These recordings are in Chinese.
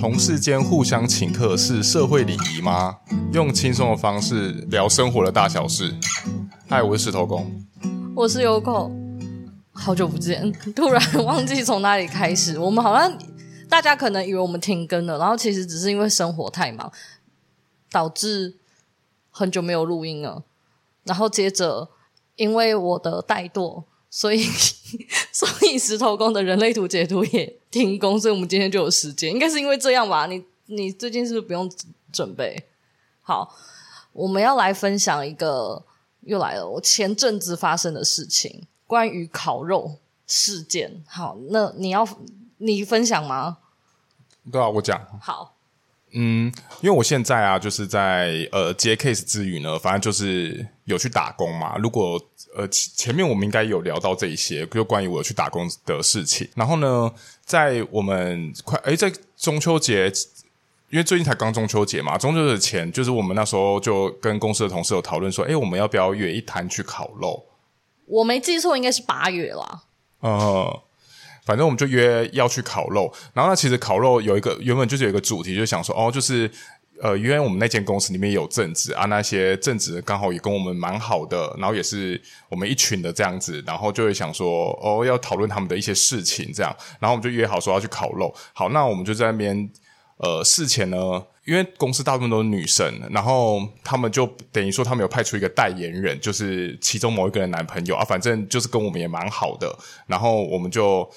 同事间互相请客是社会礼仪吗？用轻松的方式聊生活的大小事。嗨，我是石头公，我是有口好久不见，突然忘记从哪里开始。我们好像大家可能以为我们停更了，然后其实只是因为生活太忙，导致很久没有录音了。然后接着因为我的怠惰。所以，所以石头公的人类图解读也停工，所以我们今天就有时间，应该是因为这样吧？你你最近是不是不用准备？好，我们要来分享一个又来了，我前阵子发生的事情，关于烤肉事件。好，那你要你分享吗？对啊，我讲。好。嗯，因为我现在啊，就是在呃接 case 之余呢，反正就是有去打工嘛。如果呃前面我们应该有聊到这一些，就关于我去打工的事情。然后呢，在我们快诶在中秋节，因为最近才刚中秋节嘛，中秋节前就是我们那时候就跟公司的同事有讨论说，诶我们要不要约一摊去烤肉？我没记错，应该是八月啦。呃。反正我们就约要去烤肉，然后呢，其实烤肉有一个原本就是有一个主题，就想说哦，就是呃，因为我们那间公司里面有正职啊，那些正职刚好也跟我们蛮好的，然后也是我们一群的这样子，然后就会想说哦，要讨论他们的一些事情这样，然后我们就约好说要去烤肉。好，那我们就在那边呃事前呢，因为公司大部分都是女生，然后他们就等于说他们有派出一个代言人，就是其中某一个人男朋友啊，反正就是跟我们也蛮好的，然后我们就。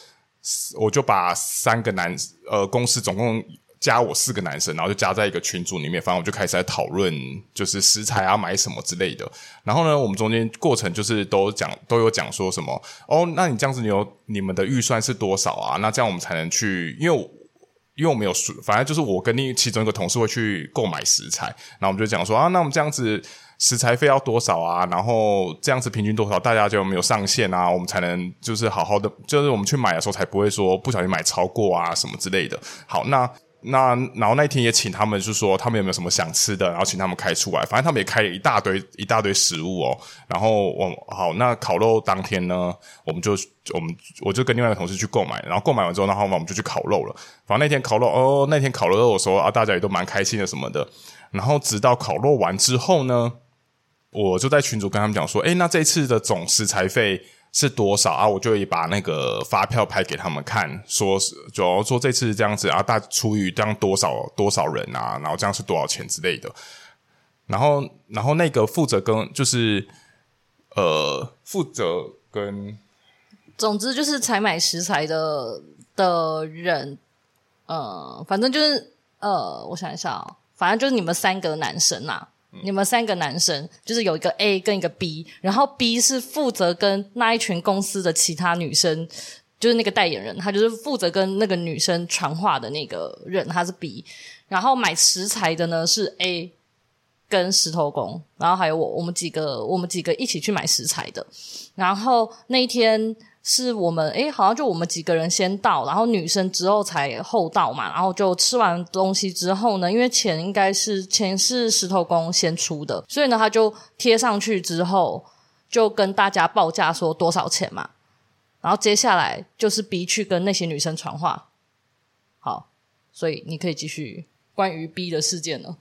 我就把三个男呃公司总共加我四个男生，然后就加在一个群组里面，反正我就开始在讨论，就是食材啊买什么之类的。然后呢，我们中间过程就是都讲都有讲说什么哦，那你这样子你有你们的预算是多少啊？那这样我们才能去，因为因为我们有反正就是我跟另其中一个同事会去购买食材，然后我们就讲说啊，那我们这样子。食材费要多少啊？然后这样子平均多少，大家就没有上限啊，我们才能就是好好的，就是我们去买的时候才不会说不小心买超过啊什么之类的。好，那那然后那一天也请他们，就是说他们有没有什么想吃的，然后请他们开出来。反正他们也开了一大堆一大堆食物哦。然后我好，那烤肉当天呢，我们就我们我就跟另外一个同事去购买，然后购买完之后，然后我们就去烤肉了。反正那天烤肉哦，那天烤肉的时候啊，大家也都蛮开心的什么的。然后直到烤肉完之后呢。我就在群组跟他们讲说，诶，那这次的总食材费是多少啊？我就会把那个发票拍给他们看，说是，就说这次这样子啊，大出于这样多少多少人啊，然后这样是多少钱之类的。然后，然后那个负责跟就是呃负责跟，总之就是采买食材的的人，呃，反正就是呃，我想一下哦，反正就是你们三个男生呐、啊。你们三个男生就是有一个 A 跟一个 B，然后 B 是负责跟那一群公司的其他女生，就是那个代言人，他就是负责跟那个女生传话的那个人，他是 B。然后买食材的呢是 A 跟石头工，然后还有我，我们几个，我们几个一起去买食材的。然后那一天。是我们诶，好像就我们几个人先到，然后女生之后才后到嘛。然后就吃完东西之后呢，因为钱应该是钱是石头公先出的，所以呢他就贴上去之后就跟大家报价说多少钱嘛。然后接下来就是 B 去跟那些女生传话。好，所以你可以继续关于 B 的事件了。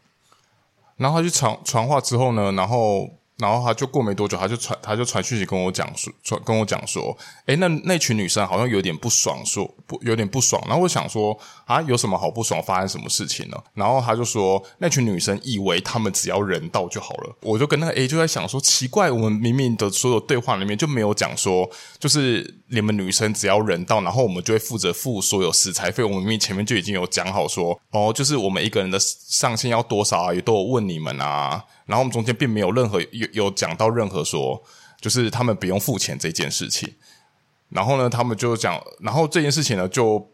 然后他去传传话之后呢，然后。然后他就过没多久，他就传他就传讯息跟我讲说，传跟我讲说，诶，那那群女生好像有点不爽，说不有点不爽。然后我想说啊，有什么好不爽？发生什么事情呢？然后他就说，那群女生以为他们只要人到就好了。我就跟那个 A 就在想说，奇怪，我们明明的所有对话里面就没有讲说，就是你们女生只要人到，然后我们就会负责付所有食材费。我们明明前面就已经有讲好说，哦，就是我们一个人的上限要多少啊，也都有问你们啊。然后我们中间并没有任何有有讲到任何说，就是他们不用付钱这件事情。然后呢，他们就讲，然后这件事情呢，就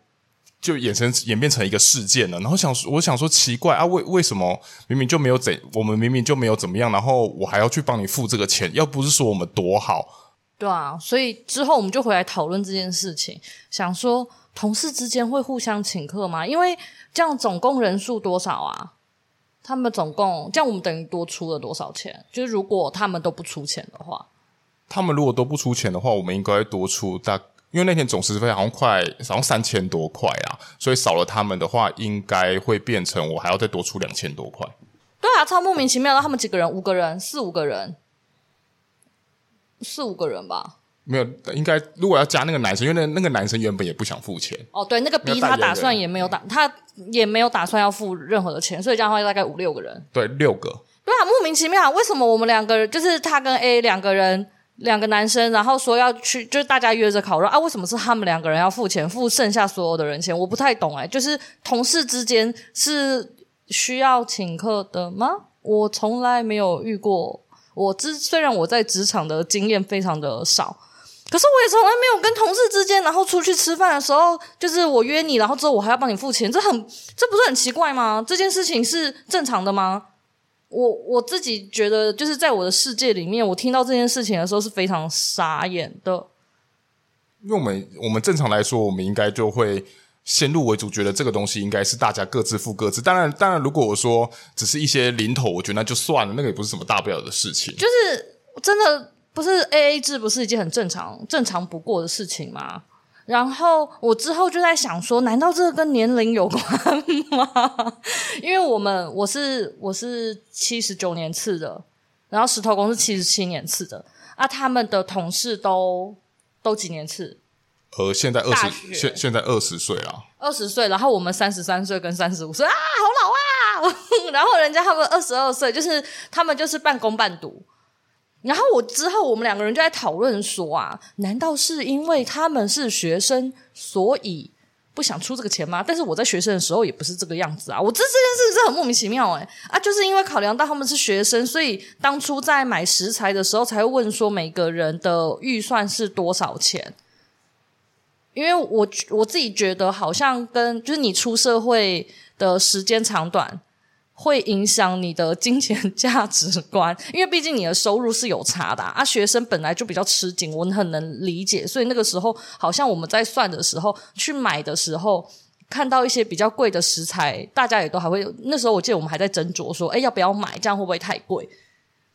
就衍生演变成一个事件了。然后想，我想说奇怪啊，为为什么明明就没有怎，我们明明就没有怎么样，然后我还要去帮你付这个钱？要不是说我们多好，对啊。所以之后我们就回来讨论这件事情，想说同事之间会互相请客吗？因为这样总共人数多少啊？他们总共这样，我们等于多出了多少钱？就是如果他们都不出钱的话，他们如果都不出钱的话，我们应该多出大因为那天总时费好像快，好像三千多块啊，所以少了他们的话，应该会变成我还要再多出两千多块。对啊，超莫名其妙的。他们几个人？五个人？四五个人？四五个人吧？没有，应该如果要加那个男生，因为那那个男生原本也不想付钱。哦，对，那个 B 他打算也没有打，他也没有打算要付任何的钱，所以这样的话大概五六个人。对，六个。对啊，莫名其妙，为什么我们两个人就是他跟 A 两个人？两个男生，然后说要去，就是大家约着烤肉啊？为什么是他们两个人要付钱，付剩下所有的人钱？我不太懂哎，就是同事之间是需要请客的吗？我从来没有遇过。我之虽然我在职场的经验非常的少，可是我也从来没有跟同事之间，然后出去吃饭的时候，就是我约你，然后之后我还要帮你付钱，这很这不是很奇怪吗？这件事情是正常的吗？我我自己觉得，就是在我的世界里面，我听到这件事情的时候是非常傻眼的。因为我们我们正常来说，我们应该就会先入为主，觉得这个东西应该是大家各自付各自。当然，当然，如果我说只是一些零头，我觉得那就算了，那个也不是什么大不了的事情。就是真的不是 AA 制，不是一件很正常、正常不过的事情吗？然后我之后就在想说，难道这个跟年龄有关吗？因为我们我是我是七十九年次的，然后石头公是七十七年次的啊，他们的同事都都几年次？呃，现在二十，现现在二十岁了，二十岁，然后我们三十三岁跟三十五岁啊，好老啊！然后人家他们二十二岁，就是他们就是半工半读。然后我之后，我们两个人就在讨论说啊，难道是因为他们是学生，所以不想出这个钱吗？但是我在学生的时候也不是这个样子啊，我这这件事是很莫名其妙诶啊，就是因为考量到他们是学生，所以当初在买食材的时候才会问说每个人的预算是多少钱，因为我我自己觉得好像跟就是你出社会的时间长短。会影响你的金钱价值观，因为毕竟你的收入是有差的啊。啊学生本来就比较吃紧，我很能理解。所以那个时候，好像我们在算的时候，去买的时候，看到一些比较贵的食材，大家也都还会。那时候我记得我们还在斟酌说，诶，要不要买？这样会不会太贵？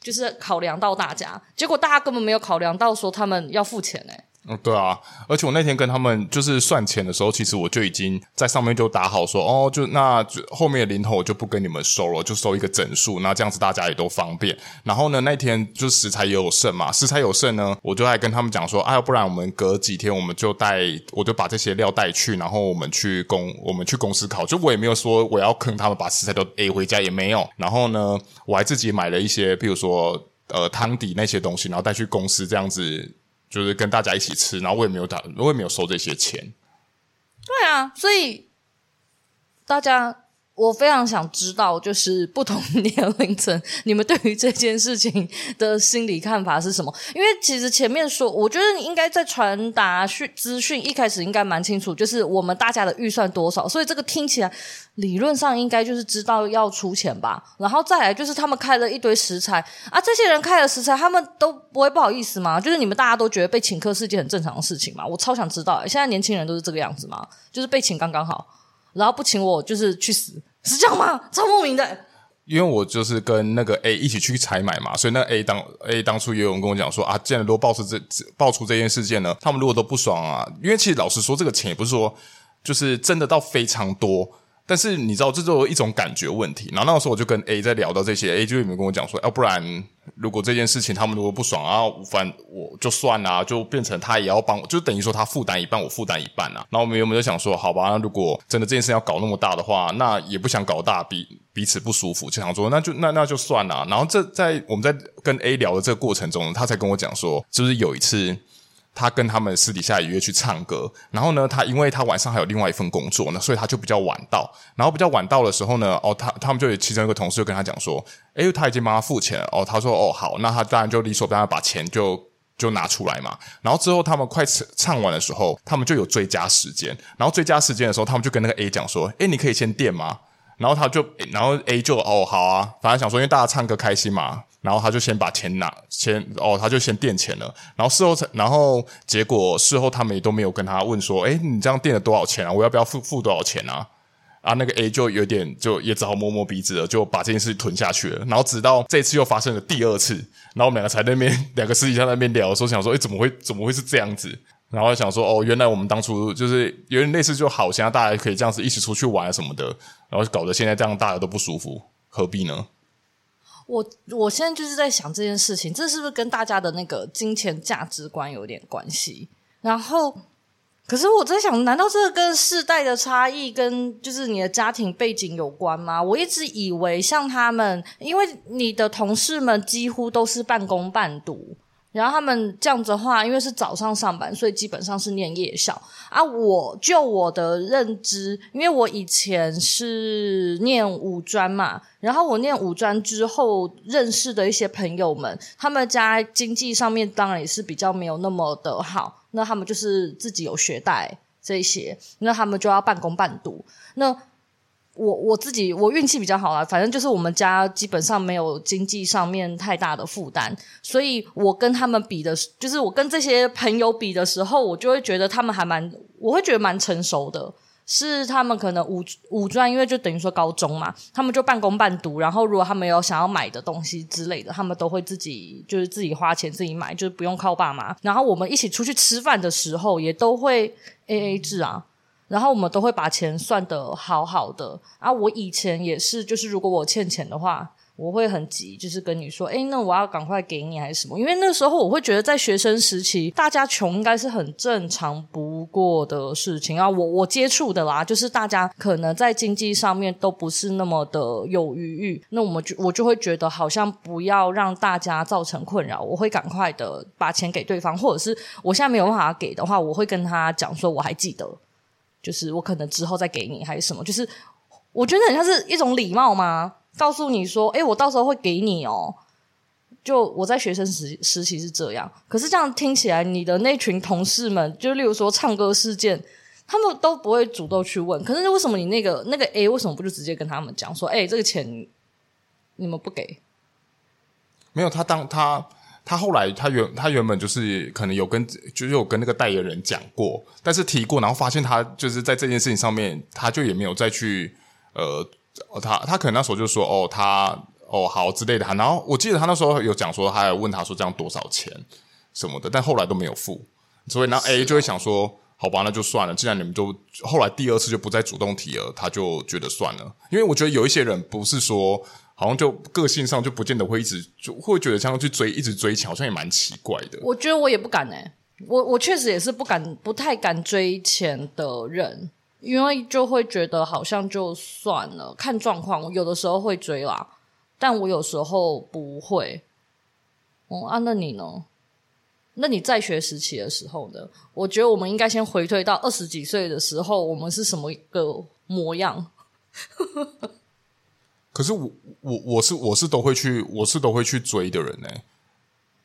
就是考量到大家，结果大家根本没有考量到说他们要付钱诶。嗯，对啊，而且我那天跟他们就是算钱的时候，其实我就已经在上面就打好说，哦，就那就后面的零头我就不跟你们收了，就收一个整数，那这样子大家也都方便。然后呢，那天就食材也有剩嘛，食材有剩呢，我就还跟他们讲说，哎、啊，要不然我们隔几天我们就带，我就把这些料带去，然后我们去公我们去公司烤，就我也没有说我要坑他们把食材都 A 回家也没有。然后呢，我还自己买了一些，比如说呃汤底那些东西，然后带去公司这样子。就是跟大家一起吃，然后我也没有打，我也没有收这些钱。对啊，所以大家。我非常想知道，就是不同 年龄层，你们对于这件事情的心理看法是什么？因为其实前面说，我觉得你应该在传达讯资讯一开始应该蛮清楚，就是我们大家的预算多少，所以这个听起来理论上应该就是知道要出钱吧。然后再来就是他们开了一堆食材啊，这些人开了食材，他们都不会不好意思吗？就是你们大家都觉得被请客是件很正常的事情吗？我超想知道，现在年轻人都是这个样子吗？就是被请刚刚好。然后不请我就是去死，是这样吗？超莫名的。因为我就是跟那个 A 一起去采买嘛，所以那 A 当 A 当初也有人跟我讲说啊，既然都爆出这爆出这件事件呢，他们如果都不爽啊，因为其实老实说，这个钱也不是说就是真的到非常多。但是你知道，这就是一种感觉问题。然后那个时候我就跟 A 在聊到这些，A 就有没有跟我讲说，要、不然如果这件事情他们如果不爽啊，反我就算啦，就变成他也要帮，就等于说他负担一半，我负担一半啊。然后我们有没有想说，好吧，那如果真的这件事要搞那么大的话，那也不想搞大，彼彼此不舒服，就想说那就那那就算了。然后这在我们在跟 A 聊的这个过程中，他才跟我讲说，就是有一次。他跟他们私底下也约去唱歌，然后呢，他因为他晚上还有另外一份工作呢，所以他就比较晚到。然后比较晚到的时候呢，哦，他他们就有其中一个同事就跟他讲说，诶，他已经帮他付钱了。哦，他说，哦，好，那他当然就理所当然把钱就就拿出来嘛。然后之后他们快唱完的时候，他们就有追加时间。然后追加时间的时候，他们就跟那个 A 讲说，诶，你可以先垫吗？然后他就，然后 A 就，哦，好啊，反正想说，因为大家唱歌开心嘛。然后他就先把钱拿，先哦，他就先垫钱了。然后事后才，然后结果事后他们也都没有跟他问说，诶，你这样垫了多少钱啊？我要不要付付多少钱啊？啊，那个 A 就有点就也只好摸摸鼻子了，就把这件事吞下去了。然后直到这次又发生了第二次，然后我们两个才在那边 两个私底下在那边聊，说想说，诶，怎么会怎么会是这样子？然后想说，哦，原来我们当初就是有点类似就好，现在大家可以这样子一起出去玩什么的，然后搞得现在这样大家都不舒服，何必呢？我我现在就是在想这件事情，这是不是跟大家的那个金钱价值观有点关系？然后。可是我在想，难道这个跟世代的差异跟就是你的家庭背景有关吗？我一直以为像他们，因为你的同事们几乎都是半工半读。然后他们这样子的话，因为是早上上班，所以基本上是念夜校啊。我就我的认知，因为我以前是念五专嘛，然后我念五专之后认识的一些朋友们，他们家经济上面当然也是比较没有那么的好，那他们就是自己有学贷这些，那他们就要半工半读，那。我我自己我运气比较好啦，反正就是我们家基本上没有经济上面太大的负担，所以我跟他们比的，就是我跟这些朋友比的时候，我就会觉得他们还蛮，我会觉得蛮成熟的，是他们可能五五专，因为就等于说高中嘛，他们就半工半读，然后如果他们有想要买的东西之类的，他们都会自己就是自己花钱自己买，就是不用靠爸妈，然后我们一起出去吃饭的时候，也都会 AA 制啊。然后我们都会把钱算得好好的啊！我以前也是，就是如果我欠钱的话，我会很急，就是跟你说，诶，那我要赶快给你还是什么？因为那时候我会觉得，在学生时期，大家穷应该是很正常不过的事情啊。我我接触的啦，就是大家可能在经济上面都不是那么的有余裕，那我们就我就会觉得，好像不要让大家造成困扰，我会赶快的把钱给对方，或者是我现在没有办法给的话，我会跟他讲说，我还记得。就是我可能之后再给你还是什么，就是我觉得很像是一种礼貌嘛，告诉你说，诶，我到时候会给你哦。就我在学生时时期是这样，可是这样听起来，你的那群同事们，就例如说唱歌事件，他们都不会主动去问。可是为什么你那个那个 A 为什么不就直接跟他们讲说，诶，这个钱你们不给？没有，他当他。他后来，他原他原本就是可能有跟，就是有跟那个代言人讲过，但是提过，然后发现他就是在这件事情上面，他就也没有再去，呃，他他可能那时候就说，哦，他哦好之类的，然后我记得他那时候有讲说，他还问他说这样多少钱什么的，但后来都没有付，所以那 A 就会想说，好吧，那就算了，既然你们都后来第二次就不再主动提了，他就觉得算了，因为我觉得有一些人不是说。好像就个性上就不见得会一直就会觉得像去追一直追钱，好像也蛮奇怪的。我觉得我也不敢欸，我我确实也是不敢，不太敢追钱的人，因为就会觉得好像就算了，看状况。有的时候会追啦，但我有时候不会。哦啊，那你呢？那你在学时期的时候呢？我觉得我们应该先回退到二十几岁的时候，我们是什么一个模样？可是我我我是我是都会去我是都会去追的人呢。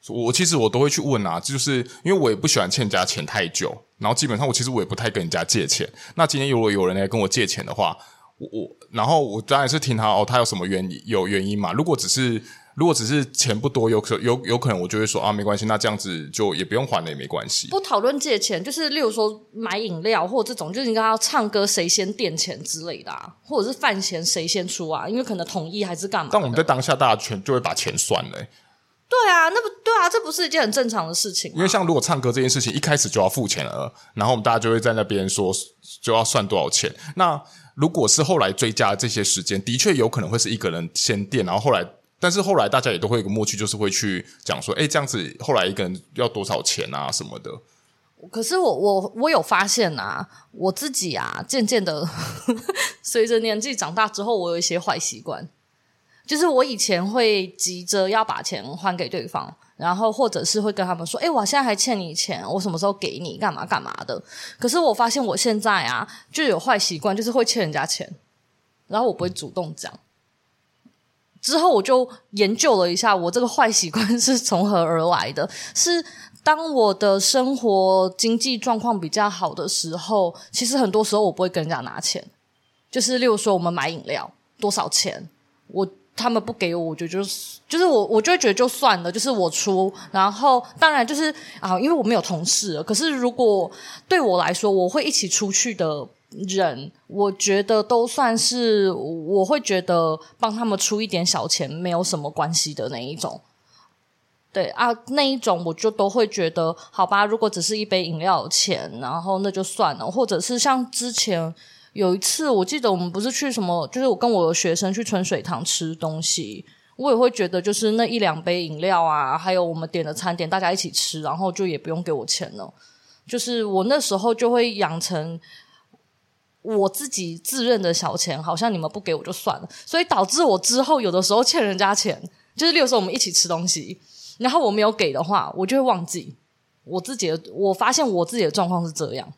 我其实我都会去问啊，就是因为我也不喜欢欠人家钱太久，然后基本上我其实我也不太跟人家借钱。那今天如果有人来跟我借钱的话，我我然后我当然是听他哦，他有什么原因有原因嘛？如果只是。如果只是钱不多，有可有有可能我就会说啊，没关系，那这样子就也不用还了，也没关系。不讨论借钱，就是例如说买饮料或这种，就是你跟他唱歌谁先垫钱之类的啊，或者是饭钱谁先出啊，因为可能统一还是干嘛。但我们在当下，大家全就会把钱算了。对啊，那不对啊，这不是一件很正常的事情。因为像如果唱歌这件事情一开始就要付钱了，然后我们大家就会在那边说就要算多少钱。那如果是后来追加这些时间，的确有可能会是一个人先垫，然后后来。但是后来大家也都会有个默契，就是会去讲说，诶，这样子后来一个人要多少钱啊什么的。可是我我我有发现啊，我自己啊，渐渐的 随着年纪长大之后，我有一些坏习惯，就是我以前会急着要把钱还给对方，然后或者是会跟他们说，诶，我现在还欠你钱，我什么时候给你，干嘛干嘛的。可是我发现我现在啊，就有坏习惯，就是会欠人家钱，然后我不会主动讲。之后我就研究了一下，我这个坏习惯是从何而来的。是当我的生活经济状况比较好的时候，其实很多时候我不会跟人家拿钱。就是例如说，我们买饮料多少钱，我他们不给我，我觉得就是就是我我就会觉得就算了，就是我出。然后当然就是啊，因为我没有同事，可是如果对我来说，我会一起出去的。人，我觉得都算是，我会觉得帮他们出一点小钱没有什么关系的那一种。对啊，那一种我就都会觉得好吧。如果只是一杯饮料钱，然后那就算了。或者是像之前有一次，我记得我们不是去什么，就是我跟我的学生去春水堂吃东西，我也会觉得就是那一两杯饮料啊，还有我们点的餐点，大家一起吃，然后就也不用给我钱了。就是我那时候就会养成我自己自认的小钱，好像你们不给我就算了，所以导致我之后有的时候欠人家钱，就是例如说我们一起吃东西。然后我没有给的话，我就会忘记我自己的。我发现我自己的状况是这样。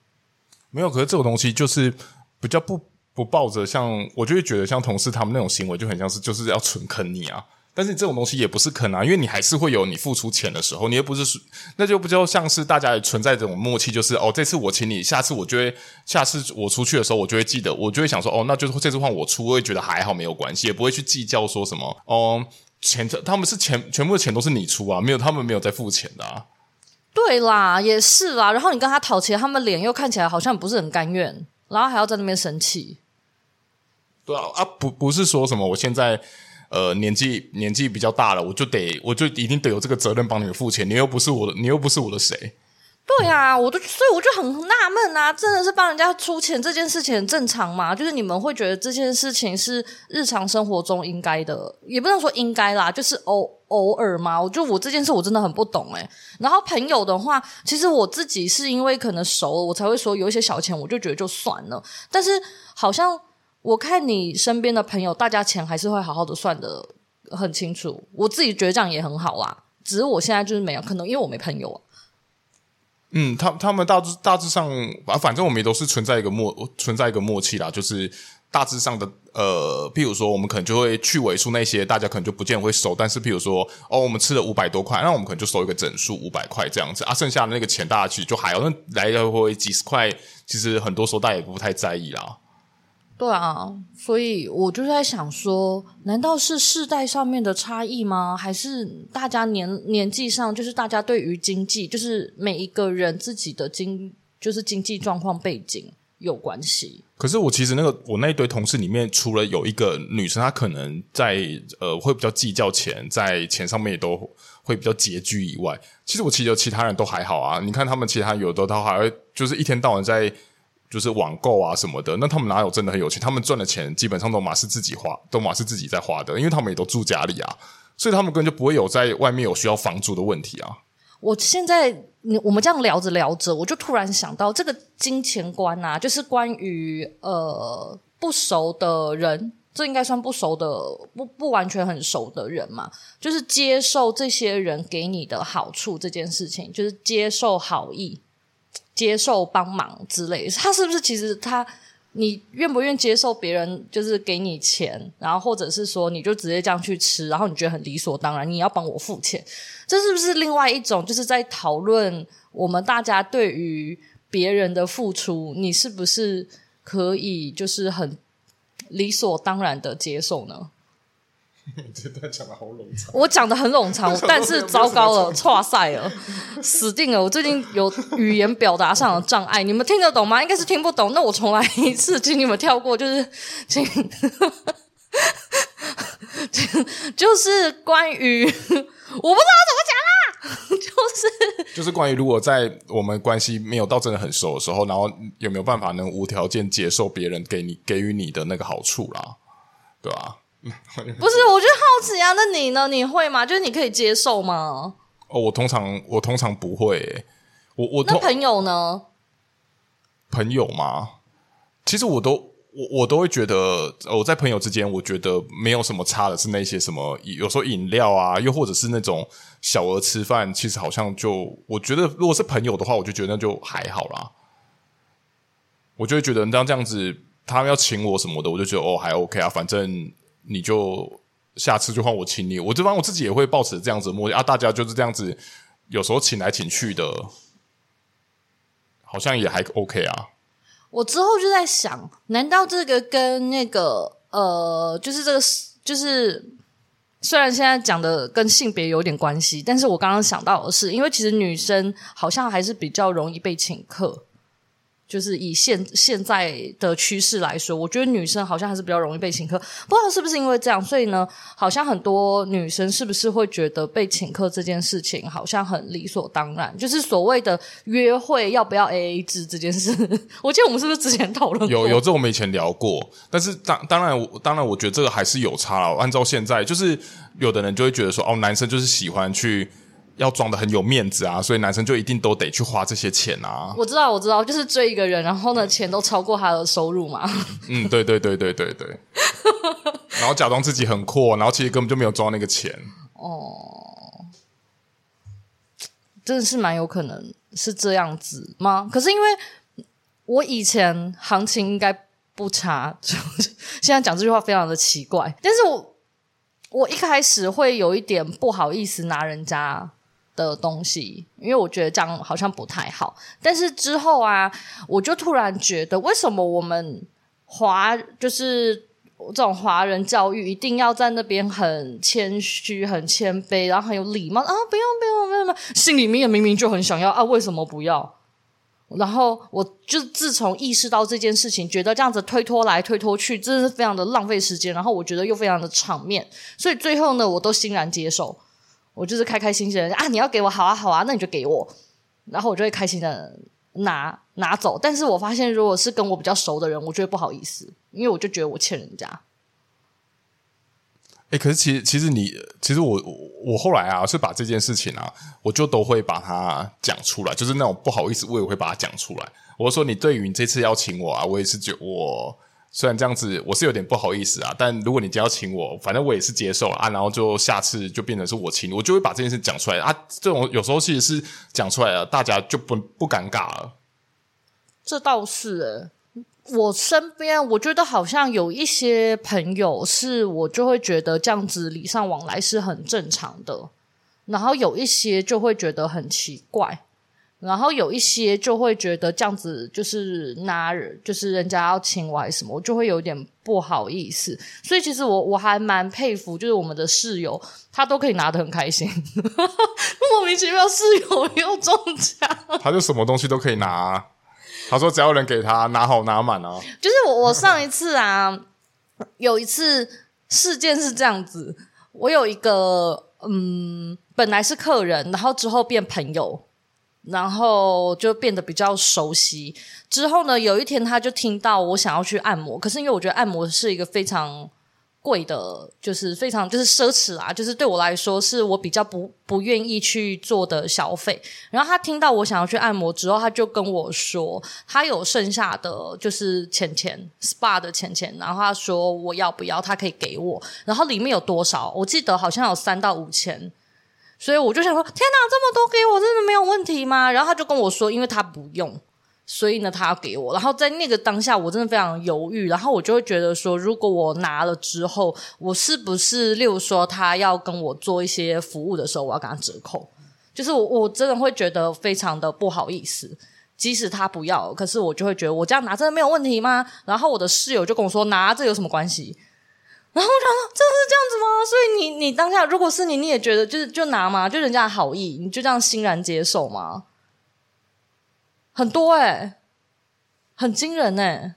没有，可是这种东西就是比较不不抱着像，我就会觉得像同事他们那种行为就很像是就是要纯坑你啊。但是这种东西也不是坑啊，因为你还是会有你付出钱的时候，你又不是那就不就像是大家也存在这种默契，就是哦，这次我请你，下次我就会，下次我出去的时候我就会记得，我就会想说哦，那就是这次换我出，我会觉得还好没有关系，也不会去计较说什么哦。钱，他们是钱，全部的钱都是你出啊，没有他们没有在付钱的啊。对啦，也是啦。然后你跟他讨钱，他们脸又看起来好像不是很甘愿，然后还要在那边生气。对啊，啊不不是说什么，我现在呃年纪年纪比较大了，我就得我就一定得有这个责任帮你们付钱，你又不是我的，你又不是我的谁。对啊，我都所以我就很纳闷啊，真的是帮人家出钱这件事情正常吗？就是你们会觉得这件事情是日常生活中应该的，也不能说应该啦，就是偶偶尔嘛。我就我这件事我真的很不懂诶。然后朋友的话，其实我自己是因为可能熟了，我才会说有一些小钱，我就觉得就算了。但是好像我看你身边的朋友，大家钱还是会好好的算得很清楚。我自己觉得这样也很好啊，只是我现在就是没有，可能因为我没朋友啊。嗯，他他们大致大致上，啊，反正我们也都是存在一个默存在一个默契啦，就是大致上的呃，譬如说，我们可能就会去尾数那些大家可能就不见会收，但是譬如说，哦，我们吃了五百多块，那我们可能就收一个整数五百块这样子啊，剩下的那个钱大家其实就还好，那来来回回几十块，其实很多时候大家也不太在意啦。对啊，所以我就在想说，难道是世代上面的差异吗？还是大家年年纪上，就是大家对于经济，就是每一个人自己的经，就是经济状况背景有关系？可是我其实那个我那一堆同事里面，除了有一个女生，她可能在呃会比较计较钱，在钱上面也都会比较拮据以外，其实我其实其他人都还好啊。你看他们其他有的都还会就是一天到晚在。就是网购啊什么的，那他们哪有真的很有钱？他们赚的钱基本上都嘛是自己花，都嘛是自己在花的，因为他们也都住家里啊，所以他们根本就不会有在外面有需要房租的问题啊。我现在我们这样聊着聊着，我就突然想到这个金钱观啊，就是关于呃不熟的人，这应该算不熟的，不不完全很熟的人嘛，就是接受这些人给你的好处这件事情，就是接受好意。接受帮忙之类，他是不是其实他，你愿不愿接受别人就是给你钱，然后或者是说你就直接这样去吃，然后你觉得很理所当然，你要帮我付钱，这是不是另外一种就是在讨论我们大家对于别人的付出，你是不是可以就是很理所当然的接受呢？这段讲的好冗长，我讲的很冗长，但是糟糕了，挫赛了，死定了！我最近有语言表达上的障碍，你们听得懂吗？应该是听不懂。那我重来一次，请你们跳过，就是请，就是关于我不知道怎么讲啦，就是就是关于如果在我们关系没有到真的很熟的时候，然后有没有办法能无条件接受别人给你给予你的那个好处啦，对吧、啊？不是，我就好奇啊。那你呢？你会吗？就是你可以接受吗？哦，我通常我通常不会、欸。我我那朋友呢？朋友吗？其实我都我我都会觉得，我在朋友之间，我觉得没有什么差的，是那些什么有时候饮料啊，又或者是那种小额吃饭，其实好像就我觉得，如果是朋友的话，我就觉得那就还好啦。我就会觉得，当这样子，他们要请我什么的，我就觉得哦，还 OK 啊，反正。你就下次就换我请你，我这帮我自己也会抱持这样子的默啊，大家就是这样子，有时候请来请去的，好像也还 OK 啊。我之后就在想，难道这个跟那个呃，就是这个就是虽然现在讲的跟性别有点关系，但是我刚刚想到的是，因为其实女生好像还是比较容易被请客。就是以现现在的趋势来说，我觉得女生好像还是比较容易被请客。不知道是不是因为这样，所以呢，好像很多女生是不是会觉得被请客这件事情好像很理所当然？就是所谓的约会要不要 AA 制这件事，我记得我们是不是之前讨论过？有有这我们以前聊过，但是当当然当然，我觉得这个还是有差了。按照现在，就是有的人就会觉得说，哦，男生就是喜欢去。要装的很有面子啊，所以男生就一定都得去花这些钱啊。我知道，我知道，就是追一个人，然后呢，钱都超过他的收入嘛。嗯，对对对对对对。然后假装自己很阔，然后其实根本就没有装那个钱。哦，真的是蛮有可能是这样子吗？可是因为我以前行情应该不差，现在讲这句话非常的奇怪。但是我我一开始会有一点不好意思拿人家的东西，因为我觉得这样好像不太好。但是之后啊，我就突然觉得，为什么我们华就是这种华人教育，一定要在那边很谦虚、很谦卑，然后很有礼貌啊？不用，不用，不用，不用，心里面明明就很想要啊，为什么不要？然后我就自从意识到这件事情，觉得这样子推脱来推脱去，真的是非常的浪费时间。然后我觉得又非常的场面，所以最后呢，我都欣然接受。我就是开开心心的啊，你要给我好啊好啊，那你就给我，然后我就会开心的拿拿走。但是我发现，如果是跟我比较熟的人，我就会不好意思，因为我就觉得我欠人家。哎，可是其实其实你其实我我后来啊，是把这件事情啊，我就都会把它讲出来，就是那种不好意思，我也会把它讲出来。我说你对于你这次邀请我啊，我也是觉我。虽然这样子，我是有点不好意思啊，但如果你只要请我，反正我也是接受啊，然后就下次就变成是我请你，我就会把这件事讲出来啊。这种有时候其实是讲出来了，大家就不不尴尬了。这倒是诶，我身边我觉得好像有一些朋友是，我就会觉得这样子礼尚往来是很正常的，然后有一些就会觉得很奇怪。然后有一些就会觉得这样子就是拿，就是人家要请我还是什么，我就会有点不好意思。所以其实我我还蛮佩服，就是我们的室友，他都可以拿得很开心，莫名其妙室友又中奖，他就什么东西都可以拿。他说只要有人给他拿好拿满啊。就是我我上一次啊，有一次事件是这样子，我有一个嗯，本来是客人，然后之后变朋友。然后就变得比较熟悉。之后呢，有一天他就听到我想要去按摩，可是因为我觉得按摩是一个非常贵的，就是非常就是奢侈啦，就是对我来说是我比较不不愿意去做的消费。然后他听到我想要去按摩之后，他就跟我说他有剩下的就是钱钱 SPA 的钱钱，然后他说我要不要，他可以给我。然后里面有多少？我记得好像有三到五千。所以我就想说，天哪，这么多给我，真的没有问题吗？然后他就跟我说，因为他不用，所以呢，他要给我。然后在那个当下，我真的非常犹豫。然后我就会觉得说，如果我拿了之后，我是不是，例如说他要跟我做一些服务的时候，我要给他折扣？就是我，我真的会觉得非常的不好意思。即使他不要，可是我就会觉得，我这样拿真的没有问题吗？然后我的室友就跟我说，拿这有什么关系？然后我想说，真的是这样子吗？所以你你当下如果是你，你也觉得就是就拿嘛？就人家的好意，你就这样欣然接受吗？很多哎、很惊人哎、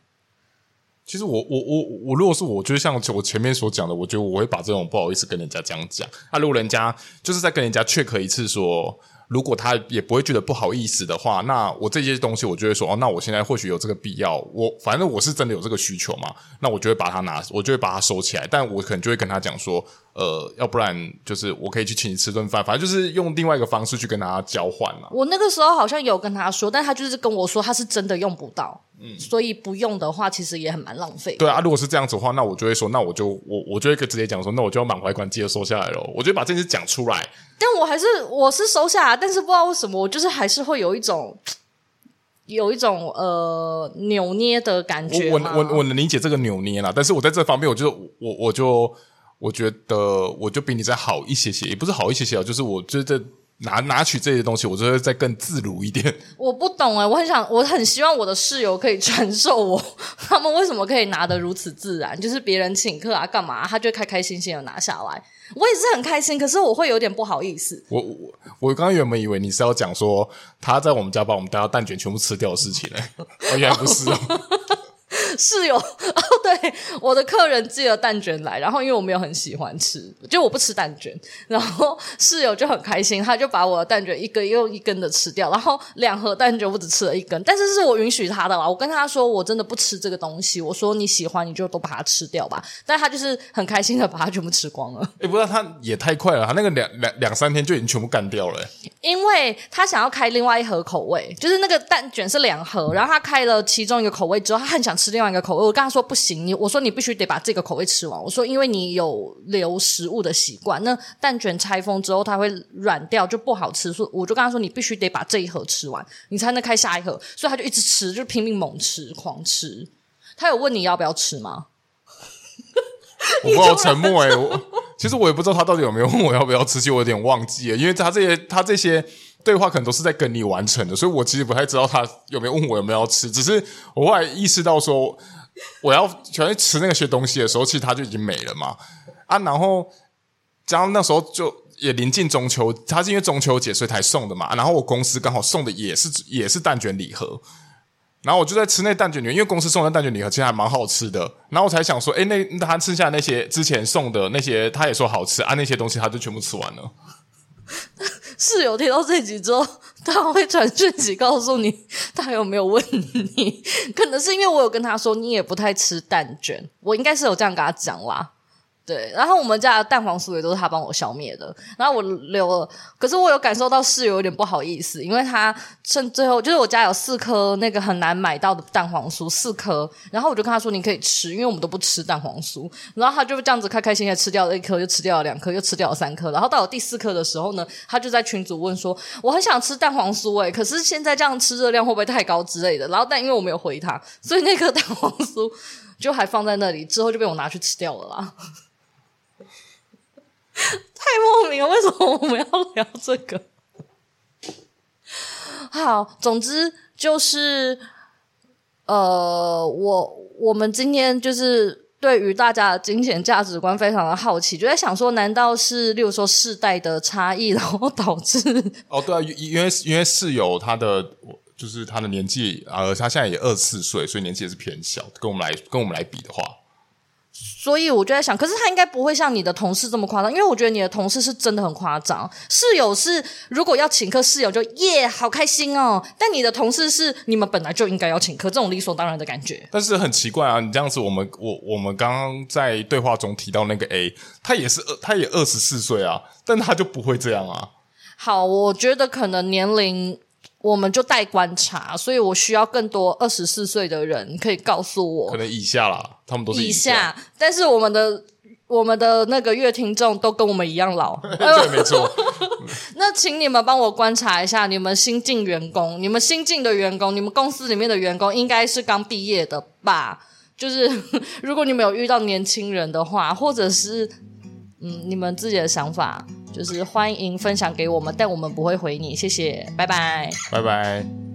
其实我我我我如果是我，就是像我前面所讲的，我觉得我会把这种不好意思跟人家这样讲。那、啊、如果人家就是在跟人家确认一次说。如果他也不会觉得不好意思的话，那我这些东西我就会说哦，那我现在或许有这个必要，我反正我是真的有这个需求嘛，那我就会把它拿，我就会把它收起来，但我可能就会跟他讲说，呃，要不然就是我可以去请你吃顿饭，反正就是用另外一个方式去跟他交换嘛。我那个时候好像有跟他说，但他就是跟我说他是真的用不到。嗯，所以不用的话，其实也很蛮浪费。对啊，如果是这样子的话，那我就会说，那我就我我就会直接讲说，那我就要满怀感激的收下来了。我就把这件事讲出来。但我还是我是收下来，但是不知道为什么，我就是还是会有一种有一种呃扭捏的感觉。我我我能理解这个扭捏啦，但是我在这方面，我就我我就我觉得我就比你再好一些些，也不是好一些些啊，就是我觉得拿拿取这些东西，我就会再更自如一点。我不懂哎，我很想，我很希望我的室友可以传授我，他们为什么可以拿得如此自然？就是别人请客啊，干嘛、啊，他就开开心心的拿下来。我也是很开心，可是我会有点不好意思。我我我刚刚原本以为你是要讲说他在我们家把我们家蛋卷全部吃掉的事情嘞，哦，原来不是哦。室友 哦，对，我的客人寄了蛋卷来，然后因为我没有很喜欢吃，就我不吃蛋卷，然后室友就很开心，他就把我的蛋卷一根又一根的吃掉，然后两盒蛋卷我只吃了一根，但是是我允许他的啦，我跟他说我真的不吃这个东西，我说你喜欢你就都把它吃掉吧，但他就是很开心的把它全部吃光了。哎，不知道他也太快了，他那个两两两三天就已经全部干掉了。因为他想要开另外一盒口味，就是那个蛋卷是两盒，然后他开了其中一个口味之后，他很想吃另外一个口味。我跟他说不行，你我说你必须得把这个口味吃完。我说因为你有留食物的习惯，那蛋卷拆封之后它会软掉，就不好吃。所以我就跟他说，你必须得把这一盒吃完，你才能开下一盒。所以他就一直吃，就拼命猛吃，狂吃。他有问你要不要吃吗？我不知道沉默哎、欸，我 其实我也不知道他到底有没有问我要不要吃，其实我有点忘记了，因为他这些他这些。对话可能都是在跟你完成的，所以我其实不太知道他有没有问我有没有要吃。只是我后来意识到说，我要全去吃那些东西的时候，其实他就已经没了嘛。啊，然后加上那时候就也临近中秋，他是因为中秋节所以才送的嘛。然后我公司刚好送的也是也是蛋卷礼盒，然后我就在吃那蛋卷里面，因为公司送的蛋卷礼盒其实还蛮好吃的。然后我才想说，诶，那他吃下那些之前送的那些，他也说好吃啊，那些东西他就全部吃完了。室友听到这集之后，他会传讯息告诉你他有没有问你，可能是因为我有跟他说你也不太吃蛋卷，我应该是有这样跟他讲啦。对，然后我们家的蛋黄酥也都是他帮我消灭的，然后我留了，可是我有感受到室友有点不好意思，因为他趁最后就是我家有四颗那个很难买到的蛋黄酥，四颗，然后我就跟他说你可以吃，因为我们都不吃蛋黄酥，然后他就这样子开开心心吃掉了一颗，又吃掉了两颗，又吃掉了三颗，然后到了第四颗的时候呢，他就在群组问说我很想吃蛋黄酥诶，可是现在这样吃热量会不会太高之类的，然后但因为我没有回他，所以那颗蛋黄酥就还放在那里，之后就被我拿去吃掉了啦。太莫名了，为什么我们要聊这个？好，总之就是，呃，我我们今天就是对于大家的金钱价值观非常的好奇，就在想说，难道是例如说世代的差异，然后导致？哦，对啊，因为因为室友他的就是他的年纪，呃，他现在也二十四岁，所以年纪也是偏小，跟我们来跟我们来比的话。所以我就在想，可是他应该不会像你的同事这么夸张，因为我觉得你的同事是真的很夸张。室友是如果要请客，室友就耶，好开心哦。但你的同事是你们本来就应该要请客，这种理所当然的感觉。但是很奇怪啊，你这样子，我们我我们刚刚在对话中提到那个 A，他也是二，他也二十四岁啊，但他就不会这样啊。好，我觉得可能年龄。我们就待观察，所以我需要更多二十四岁的人可以告诉我，可能以下啦，他们都是以下，但是我们的我们的那个乐听众都跟我们一样老，对，没错。那请你们帮我观察一下，你们新进员工，你们新进的员工，你们公司里面的员工应该是刚毕业的吧？就是 如果你们有遇到年轻人的话，或者是。嗯，你们自己的想法就是欢迎分享给我们，但我们不会回你，谢谢，拜拜，拜拜。